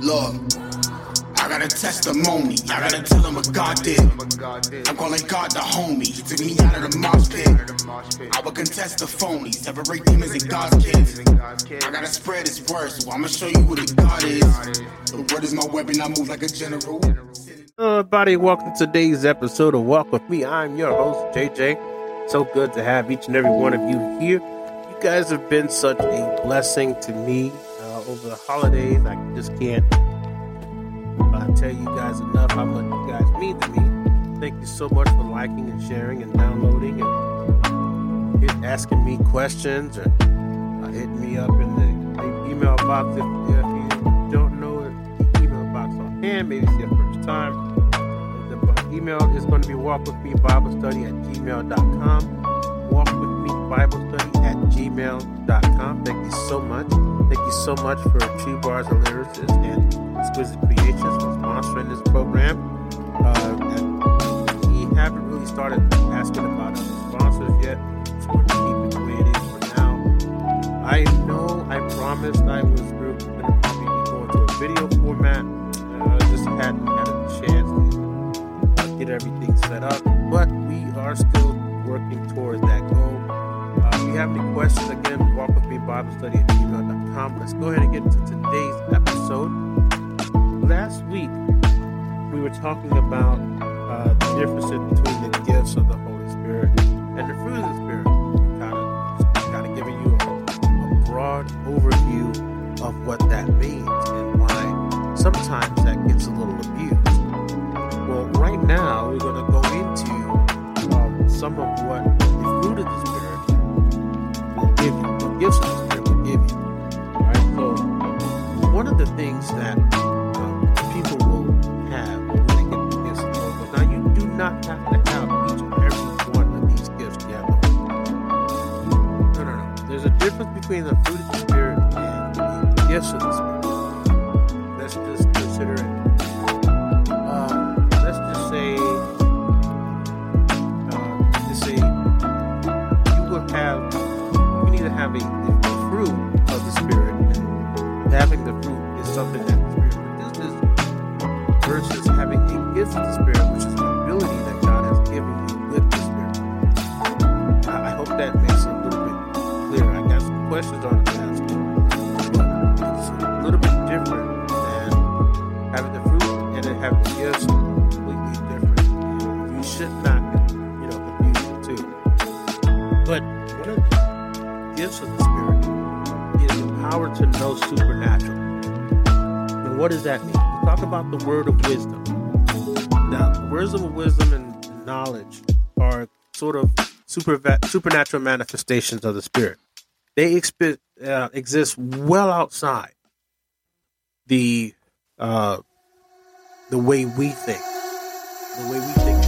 Look, I got a testimony. I gotta tell him what God did. I'm calling God the homie. He took me out of the mosh pit. I will contest the phony. Separate demons and God's kids. I gotta spread his word, so I'ma show you who the God is. The word is my weapon. I move like a general. Hello, everybody. Welcome to today's episode of Walk With Me. I'm your host, JJ. So good to have each and every one of you here. You guys have been such a blessing to me uh, over the holidays. I just can't uh, tell you guys enough how much you guys mean to me. Thank you so much for liking and sharing and downloading and hit, asking me questions or uh, hitting me up in the, the email box if, if you don't know the email box offhand. Maybe it's your first time. The email is going to be walk with me Bible study at gmail.com. Walk with me Bible study at gmail.com. Thank you so much. Thank you so much for Two Bars of Lyricists and Exquisite Creations for sponsoring this program. Uh, we haven't really started asking about other sponsors yet. Just going to keep it the way it is for now. I know I promised I was going to be going to a video format. Uh, just hadn't had a chance to get everything set up, but we are still working towards that goal. Uh, if you have any questions, again, walk with me Bible study Let's go ahead and get into today's episode. Last week, we were talking about uh, the differences between the gifts of the Holy Spirit and the fruit of the Spirit. Kind of, giving you a, a broad overview of what that means and why sometimes that gets a little abused. Well, right now we're going to go into um, some of what the fruit of the Spirit will give you, gifts the things that um, people will have when they get gifts of the Now, you do not have to have each and every one of these gifts together. No, no, no. There's a difference between the fruit of the Spirit and the gifts of the Spirit. Spirit is the power to know supernatural. And what does that mean? We talk about the word of wisdom. Now, words of wisdom and knowledge are sort of super, supernatural manifestations of the Spirit. They expi- uh, exist well outside the uh, the way we think, the way we think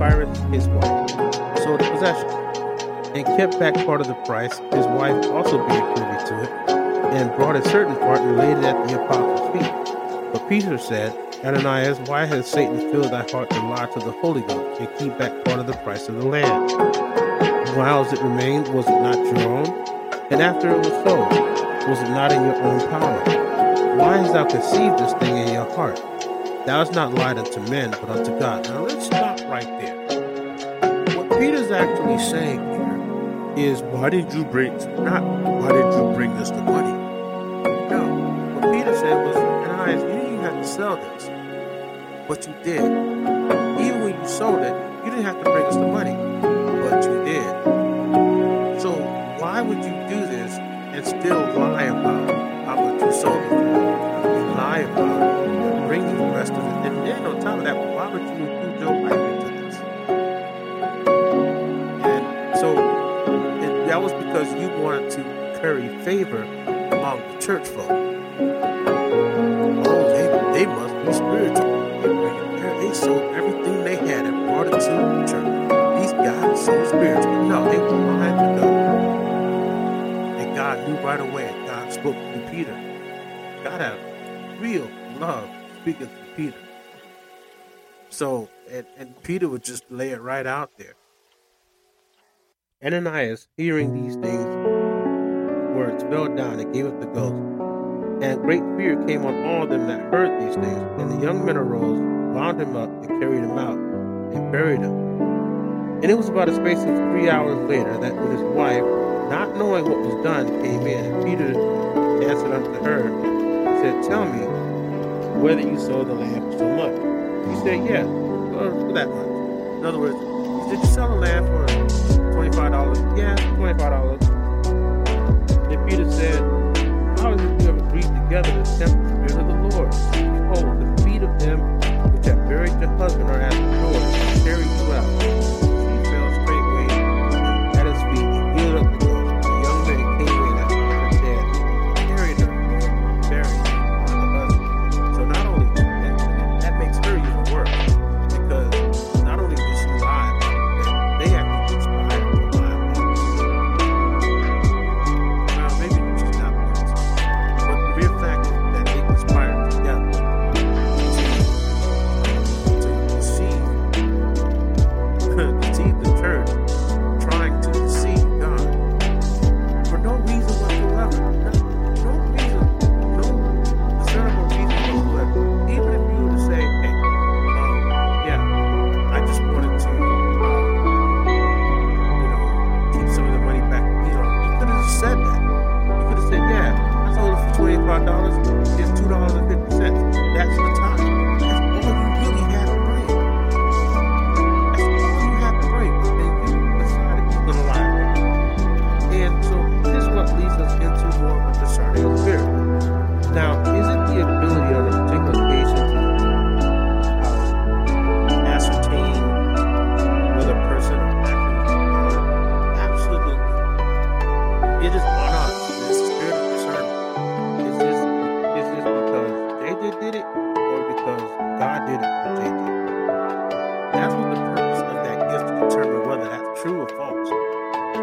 his wife, sold a possession and kept back part of the price, his wife also being privy to it, and brought a certain part and laid it at the apostles' feet. But Peter said, Ananias, why has Satan filled thy heart to lie to the Holy Ghost and keep back part of the price of the land? Whiles it remained, was it not your own? And after it was sold, was it not in your own power? Why hast thou conceived this thing in your heart? Thou hast not lied unto men, but unto God. Now let's stop right there. What Peter's actually saying here is, why did you bring, not why did you bring us the money? No. What Peter said was, Ananias, you didn't have to sell this, but you did. Even when you sold it, you didn't have to bring us the money, but you did. So why would you do this and still lie about how much you sold it? You lie about bringing the rest of it, and then on top of that, why would you that was because you wanted to curry favor among the church folk. Oh, they, they must be spiritual. They. They sold everything they had and brought it to the church. These guys so spiritual. No, they lying to God. And God knew right away. God spoke to Peter. God had real love speaking to Peter. So, and, and Peter would just lay it right out there. Ananias, hearing these things, words fell down and gave up the ghost. And great fear came on all them that heard these things. And the young men arose, bound him up, and carried him out, and buried him. And it was about a space of three hours later that when his wife, not knowing what was done, came in, and Peter answered unto her, and said, Tell me whether you sold the land for so much. She said, Yeah, for that much. In other words, did you sell the land for $25? Yeah, $25. Then Peter said, How is it you have agreed together to tempt the Spirit of the Lord? Behold, the feet of them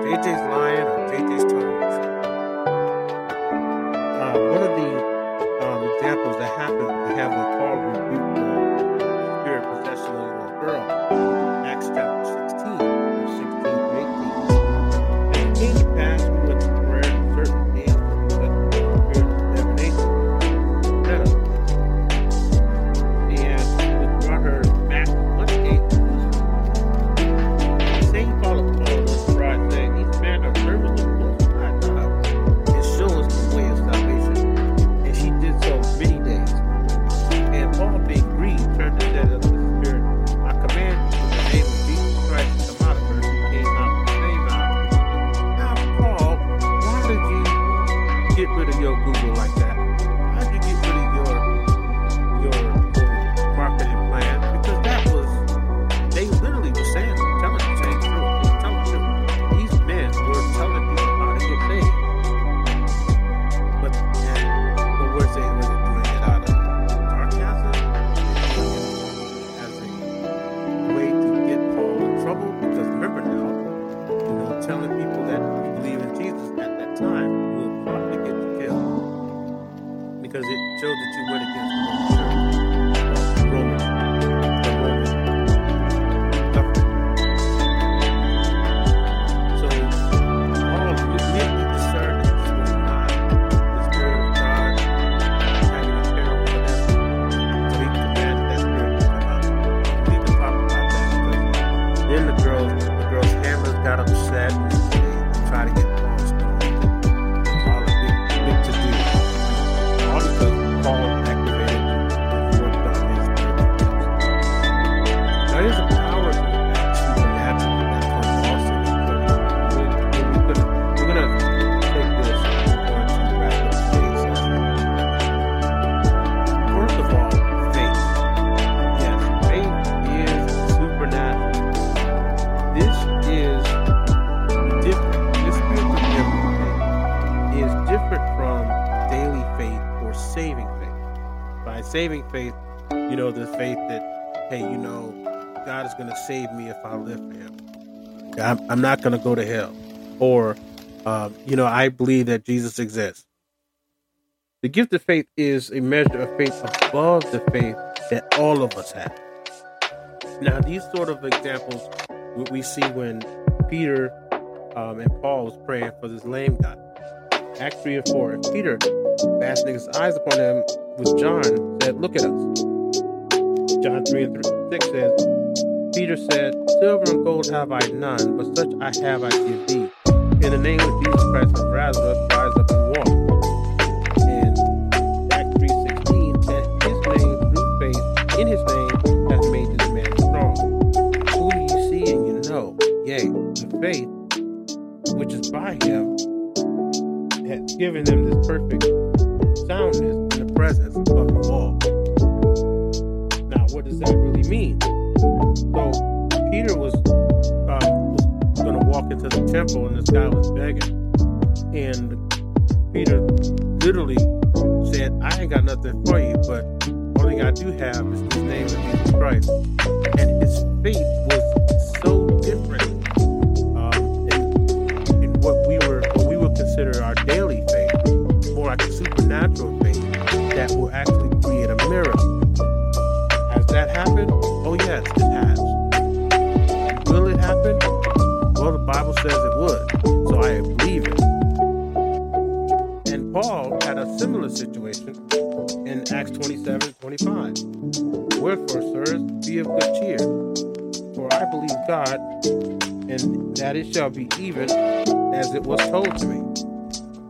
JJ's lying or JJ's telling the. Uh, one of the um, examples that happened we have when Paul rebuked the spirit possession of a girl, Acts chapter saving faith, you know, the faith that, hey, you know, God is going to save me if I live for Him. I'm, I'm not going to go to hell. Or, um, you know, I believe that Jesus exists. The gift of faith is a measure of faith above the faith that all of us have. Now, these sort of examples we see when Peter um, and Paul was praying for this lame guy. Acts 3 and 4. And Peter, fastening his eyes upon him with John, said, Look at us. John 3 and 3, 6 says, Peter said, Silver and gold have I none, but such I have I give thee. In the name of Jesus Christ of Nazareth, rise up and walk. And Acts 3.16, and his name, through faith, in his name, hath made this man strong. Whom you see and you know, yea, the faith which is by him hath given him this perfect soundness presence. Now, what does that really mean? So Peter was, um, was going to walk into the temple, and this guy was begging, and Peter literally said, "I ain't got nothing for you, but only I do have is the name of Jesus Christ." And his faith says it would, so I believe it. And Paul had a similar situation in Acts 27 25. Wherefore, sirs, be of good cheer, for I believe God, and that it shall be even as it was told to me.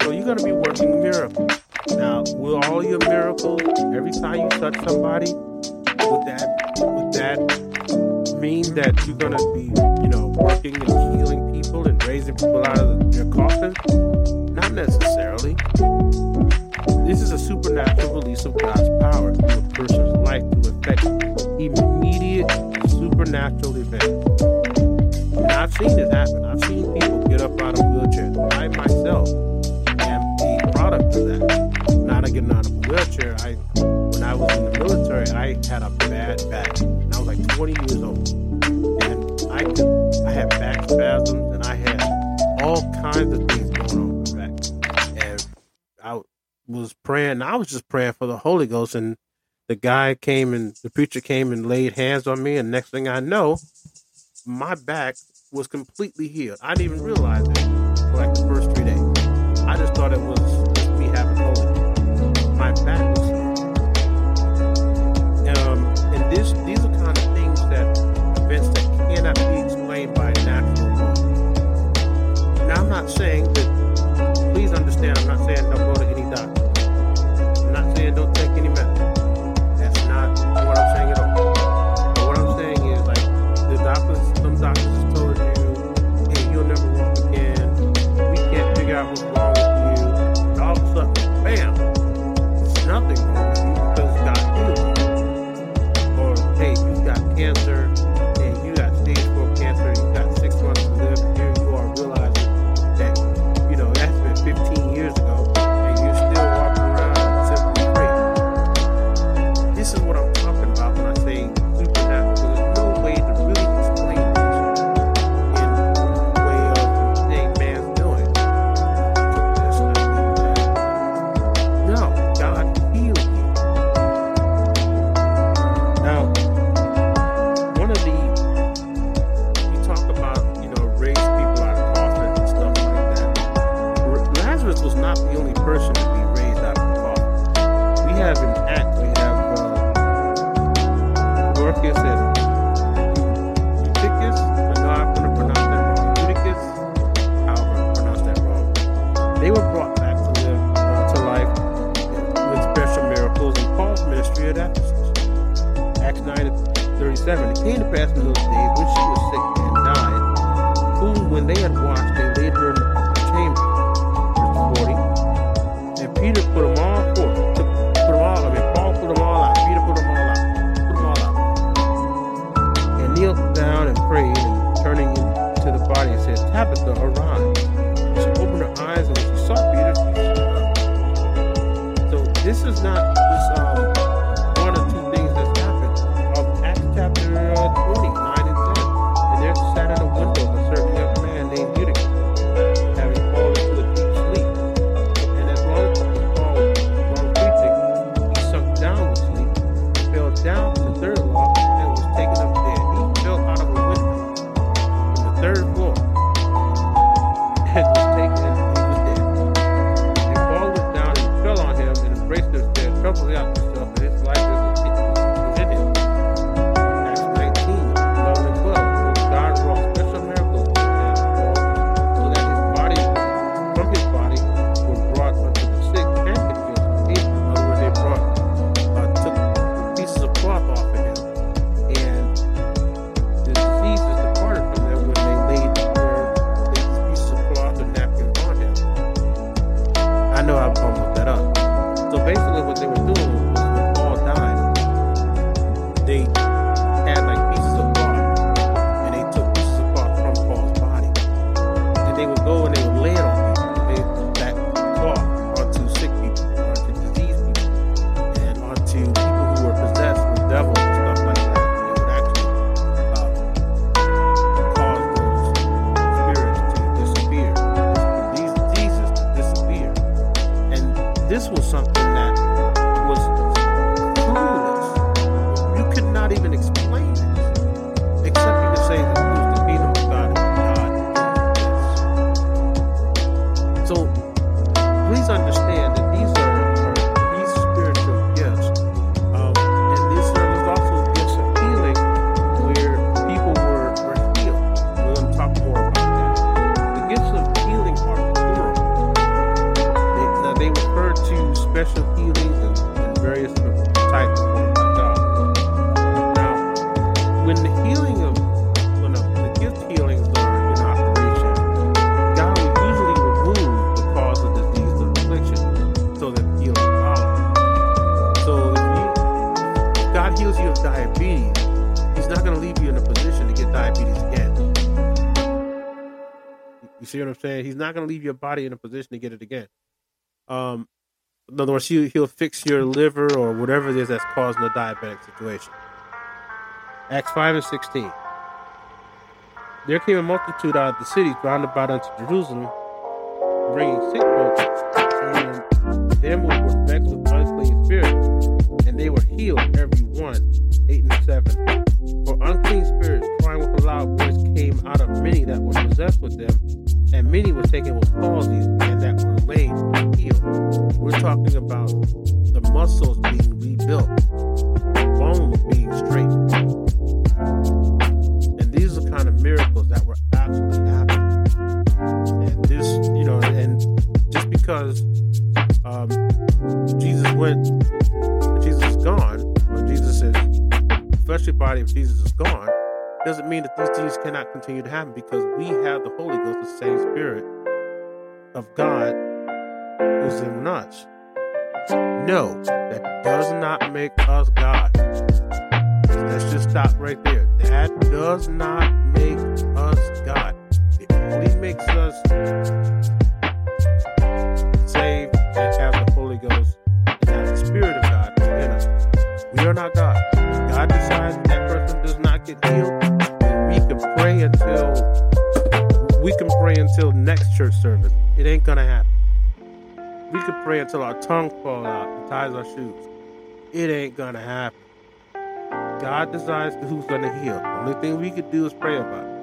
So you're going to be working miracles. Now, will all your miracles, every time you touch somebody, would that would that mean that you're gonna be, you know, working and healing people and raising people out of their coffins? Not necessarily. This is a supernatural release of God's power through a person's life to effect immediate supernatural events. And I've seen this happen. I've seen people get up out of wheelchairs. I myself am a product of that. Not getting out of a wheelchair. I when I was in the military, I had a bad back. And I was like 20 years old. And I could, I had back spasms all kinds of things going on with. And I was praying, I was just praying for the Holy Ghost. And the guy came and the preacher came and laid hands on me. And next thing I know, my back was completely healed. I didn't even realize it for like the first three days. I just thought it was uh, Dorcas and Eutychus. I know I'm going to pronounce that wrong. Eutychus, however I pronounce that wrong. They were brought back to live uh, to life with special miracles in Paul's ministry at Ephesus. Acts 9 and 37. It came to pass in those days when she was sick and died, whom when they had washed, they laid her in the upper chamber. Verse 40. And Peter put them Tabitha, arise. She opened her eyes, and she saw Peter. So this is not could not even explain it. Diabetes, He's not going to leave you in a position to get diabetes again. You see what I'm saying? He's not going to leave your body in a position to get it again. Um, in other words, he, he'll fix your liver or whatever it is that's causing the diabetic situation. Acts 5 and 16. There came a multitude out of the cities round about unto Jerusalem, bringing sick folks, and them which were vexed with unclean spirits, and they were healed, every one. 8 and 7. For unclean spirits, crying with a loud voice, came out of many that were possessed with them, and many were taken with palsies, and that were were healed. We're talking about the muscles being rebuilt, bones being things cannot continue to happen because we have the Holy Ghost, the same Spirit of God who's in us. No, that does not make us God. Let's just stop right there. That does not make us God. It only makes us saved and have the Holy Ghost and have the Spirit of God within us. We are not God. God decides that person does not get healed, can pray until we can pray until next church service. It ain't gonna happen. We can pray until our tongue fall out and ties our shoes. It ain't gonna happen. God decides who's gonna heal. The only thing we could do is pray about it.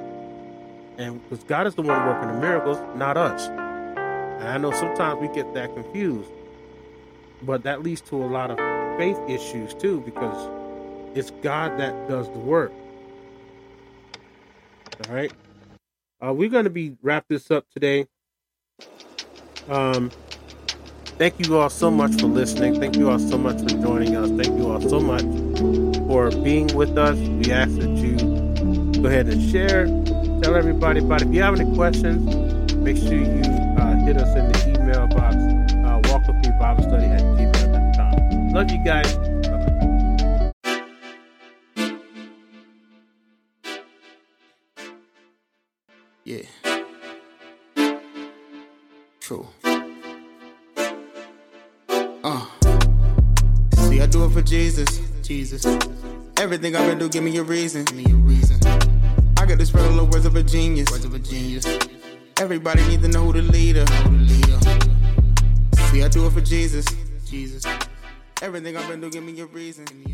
And because God is the one working the miracles, not us. And I know sometimes we get that confused. But that leads to a lot of faith issues too, because it's God that does the work. All right. Uh, we're going to be wrap this up today. Um, thank you all so much for listening. Thank you all so much for joining us. Thank you all so much for being with us. We ask that you go ahead and share, tell everybody about it. If you have any questions, make sure you uh, hit us in the email box, uh, walk with me Bible study at gmail.com. Love you guys. Jesus. Jesus. Everything I've been do, give me a reason. Give me a reason. I got to spread the words of a genius. Words of a genius. Everybody need to know who the leader. Who the leader. See, I do it for Jesus. Jesus. Everything I've been do, give me a reason. Give me a